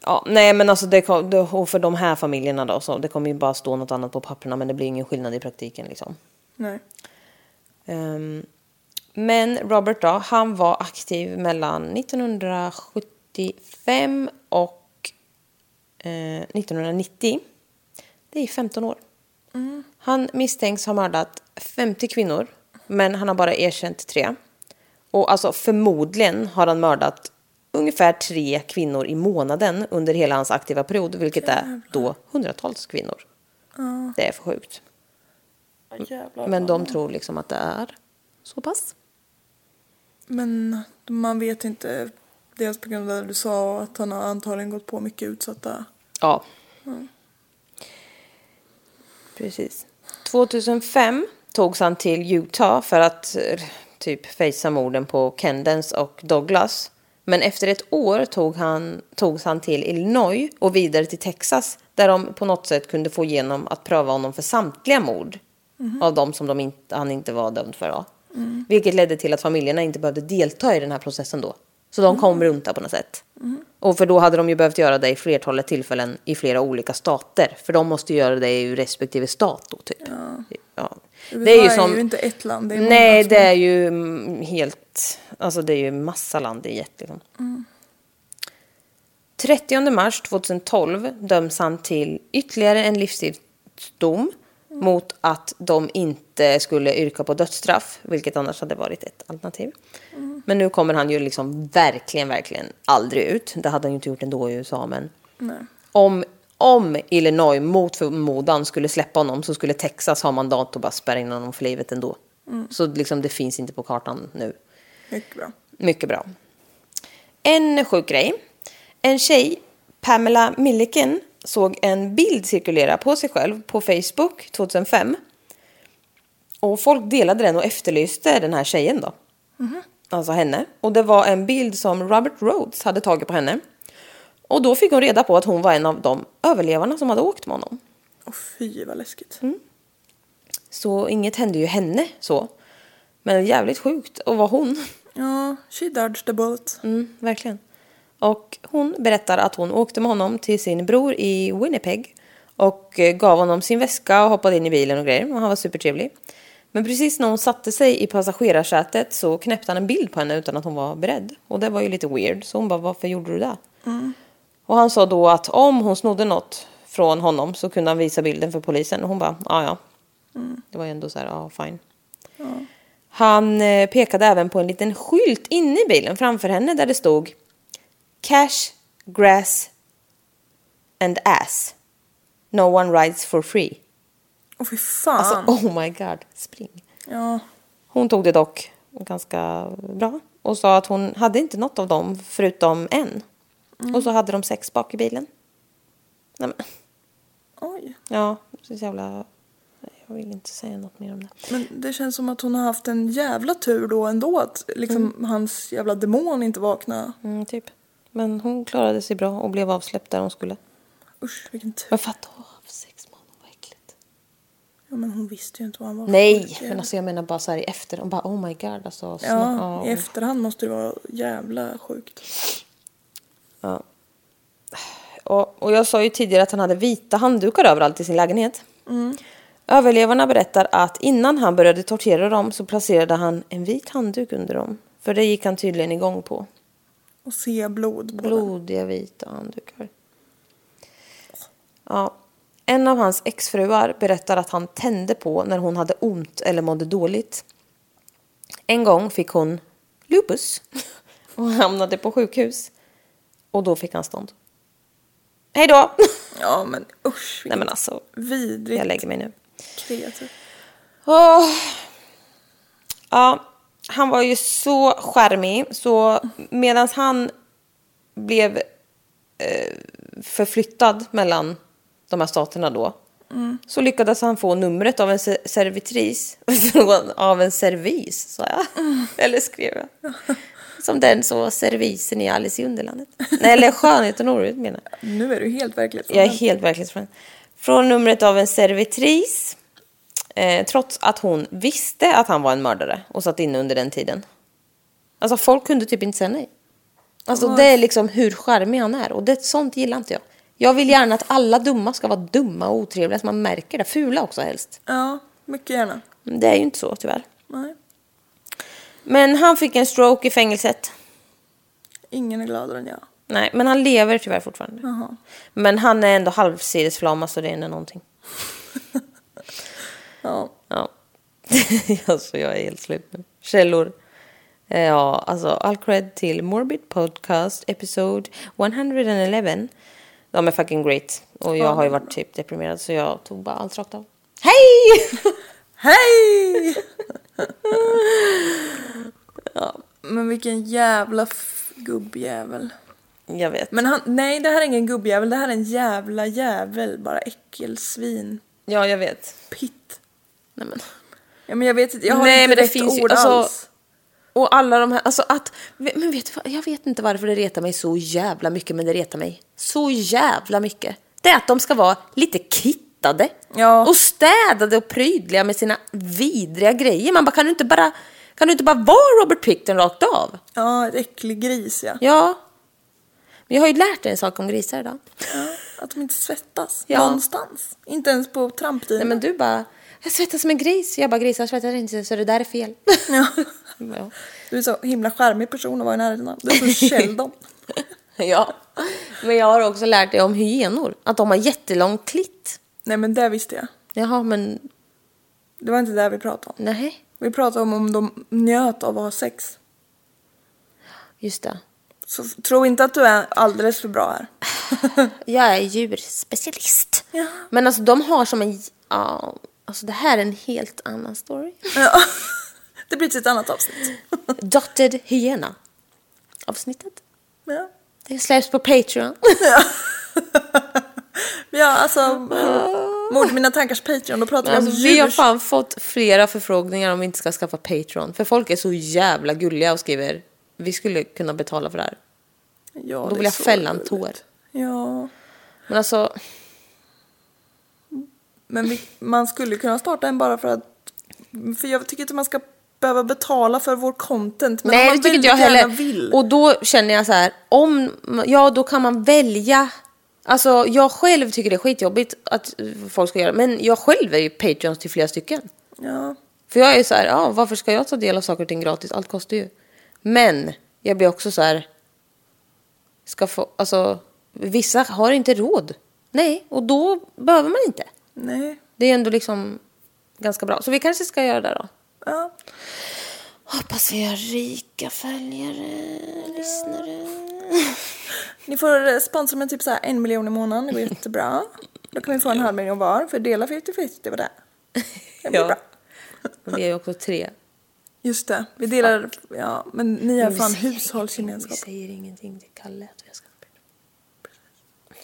Ja, nej, men alltså det, och för de här familjerna då, så det kommer ju bara stå något annat på papperna, men det blir ingen skillnad i praktiken liksom. Nej. Ehm, men Robert då, han var aktiv mellan 1975 och eh, 1990. Det är 15 år. Han misstänks ha mördat 50 kvinnor, men han har bara erkänt tre. Och alltså förmodligen har han mördat ungefär tre kvinnor i månaden under hela hans aktiva period, vilket är då hundratals kvinnor. Det är för sjukt. Jävlar. Men de tror liksom att det är så pass. Men man vet inte, dels på grund av det du sa, att han har antagligen gått på mycket utsatta. Ja. Precis. 2005 togs han till Utah för att eh, typ fejsa morden på Kendens och Douglas. Men efter ett år tog han, togs han till Illinois och vidare till Texas där de på något sätt kunde få igenom att pröva honom för samtliga mord av de som de inte, han inte var dömd för. Då. Vilket ledde till att familjerna inte behövde delta i den här processen då. Så de kom runt det på något sätt. Och för då hade de ju behövt göra det i flertalet tillfällen i flera olika stater. För de måste göra det i respektive stat då typ. Ja. USA Det är ju som... ju inte ett land, det är Nej, som- det är ju mm, helt... Alltså det är ju massa land i ett liksom. 30 mars 2012 döms han till ytterligare en livstidsdom mot att de inte skulle yrka på dödsstraff, vilket annars hade varit ett alternativ. Men nu kommer han ju liksom verkligen, verkligen aldrig ut. Det hade han ju inte gjort ändå i USA, men om, om Illinois mot förmodan skulle släppa honom så skulle Texas ha mandat att bara spärra in honom för livet ändå. Så liksom det finns inte på kartan nu. Mycket bra. Mycket bra. En sjuk grej. En tjej, Pamela Milliken, såg en bild cirkulera på sig själv på Facebook 2005. Och folk delade den och efterlyste den här tjejen då. Alltså henne. Och det var en bild som Robert Rhodes hade tagit på henne. Och då fick hon reda på att hon var en av de överlevarna som hade åkt med honom. Och fy vad läskigt. Mm. Så inget hände ju henne så. Men jävligt sjukt att vara hon. Ja, she dodged the bullet. Mm, verkligen. Och hon berättar att hon åkte med honom till sin bror i Winnipeg och gav honom sin väska och hoppade in i bilen och grejer. Och han var supertrevlig. Men precis när hon satte sig i passagerarsätet så knäppte han en bild på henne utan att hon var beredd. Och det var ju lite weird. Så hon bara, varför gjorde du det? Och han sa då att om hon snodde något från honom så kunde han visa bilden för polisen. Och hon bara, ja ja. Det var ju ändå så här, ja fine. Han eh, pekade även på en liten skylt inne i bilen framför henne där det stod Cash, grass and ass. No one rides for free. Åh fy fan. Alltså, oh my god, spring. Ja, Hon tog det dock ganska bra och sa att hon hade inte något av dem förutom en. Och så hade de sex bak i bilen. Nej, men, oj. ja, så jävla... Jag vill inte säga något mer om det. Men det känns som att hon har haft en jävla tur då ändå att liksom hans jävla demon inte vaknade. Mm, typ. Men hon klarade sig bra och blev avsläppt där hon skulle. Usch vilken tur. Men fatta, åh, sex månader, vad äckligt. Ja, men hon visste ju inte vad han var Nej, men alltså jag menar bara så här i efter. Och bara oh my god alltså. Så, Ja, i efterhand måste det vara jävla sjukt. ja. Och, och jag sa ju tidigare att han hade vita handdukar överallt i sin lägenhet. Överlevarna berättar att innan han började tortera dem så placerade han en vit handduk under dem. För det gick han tydligen igång på. Och se blod på. Blodiga vita handdukar. Ja. En av hans exfruar berättar att han tände på när hon hade ont eller mådde dåligt. En gång fick hon lupus och hamnade på sjukhus. Och då fick han stånd. Hej då! Ja men usch Nej men alltså, vidrigt jag lägger mig nu. kreatur. Åh. Ja, han var ju så charmig. Så medan han blev eh, förflyttad mellan de här staterna då Så lyckades han få numret av en se- servitris. Från- av en servis, sa jag. Eller skrev jag. Som den så servisen i Alice i Underlandet. Nej, eller Skönheten och odjuret menar. Nu är du helt Jag är verklighetsfrånvänd. helt verklighetsfrånvänd. Från numret av en servitris. Eh, trots att hon visste att han var en mördare och satt inne under den tiden. Alltså folk kunde typ inte säga nej. Alltså det är liksom hur charmig han är och det, sånt gillar inte jag. Jag vill gärna att alla dumma ska vara dumma och otrevliga så man märker det. Fula också helst. Ja, mycket gärna. Det är ju inte så tyvärr. Nej. Men han fick en stroke i fängelset. Ingen är gladare än jag. Nej, men han lever tyvärr fortfarande. Men han är ändå halvsidesflama så det är ändå någonting. Ja. Ja. alltså jag är helt slut nu. Källor. Eh, Ja, alltså all cred till Morbid Podcast episode 111. De är fucking great. Och jag har ju varit typ deprimerad så jag tog bara allt rakt av. Hej! Hej! ja. Men vilken jävla gubbjävel. jag vet. Men han, nej det här är ingen gubbjävel, det här är en jävla jävel. Bara äckelsvin. Ja, jag vet. Pitt. Nej, men. Ja men jag vet inte, jag har Nej, inte men det rätt finns ju- ord alltså- alls. Och alla de här, alltså att, men vet du vad, jag vet inte varför det retar mig så jävla mycket, men det retar mig så jävla mycket. Det är att de ska vara lite kittade Ja. och städade och prydliga med sina vidriga grejer. Man bara, kan du inte bara, kan du inte bara vara Robert Picton rakt av? Ja, ett äcklig gris ja. Ja. Men jag har ju lärt dig en sak om grisar idag. ja. Att de inte svettas Ja. någonstans. Inte ens på tramptiden. Nej men du bara, jag svettas som en gris. Jag bara, grisar svettas inte så det där är fel. Ja. ja. Du är så himla charmig person att vara i närheten av. Du är så Sheldon. ja. Men jag har också lärt dig om hyenor. Att de har jättelång klitt. Nej men det visste jag. Jaha, men Det var inte det vi pratade om. nej. Vi pratade om om de njöt av att ha sex. Just det. Så tro inte att du är alldeles för bra här. Jag är djurspecialist. Ja. Men alltså de har som en... Ja, alltså det här är en helt annan story. Ja. Det blir till ett annat avsnitt. Dotted hyena. Avsnittet. Ja, Det släpps på Patreon. ja alltså. Mord mina tankars Patreon, då pratar vi om Alltså, vi har fan fått flera förfrågningar om vi inte ska skaffa Patreon. För folk är så jävla gulliga och skriver vi skulle kunna betala för det här. Ja, Då det vill jag fälla en tår. Ja, Men alltså, men vi, man skulle kunna starta en bara för att... För jag tycker inte man ska behöva betala för vår content. Men nej man det tycker inte jag heller. Vill. Och då känner jag så här, om, ja då kan man välja. Alltså jag själv tycker det är skitjobbigt att folk ska göra. Men jag själv är ju Patreons till flera stycken. Ja, För jag är så här, ja varför ska jag ta del av saker och ting gratis? Allt kostar ju. Men jag blir också så här, ska få, alltså vissa har inte råd. Nej, och då behöver man inte. Nej. Det är ändå liksom ganska bra. Så vi kanske ska göra det då. Ja. Hoppas vi har rika följare, lyssnare. Ni får sponsra med typ så en miljon i månaden, det går jättebra. Då kan vi få en halv miljon var, för dela 50-50, det var det. Det blir Ja. bra. Vi är ju också tre. Just det, vi delar, ja, men ni Vi fan hushållsgemenskap. Vi säger ingenting till Kalle att vi har skaffat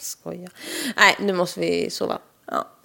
Skoja. Nej, nu måste vi sova.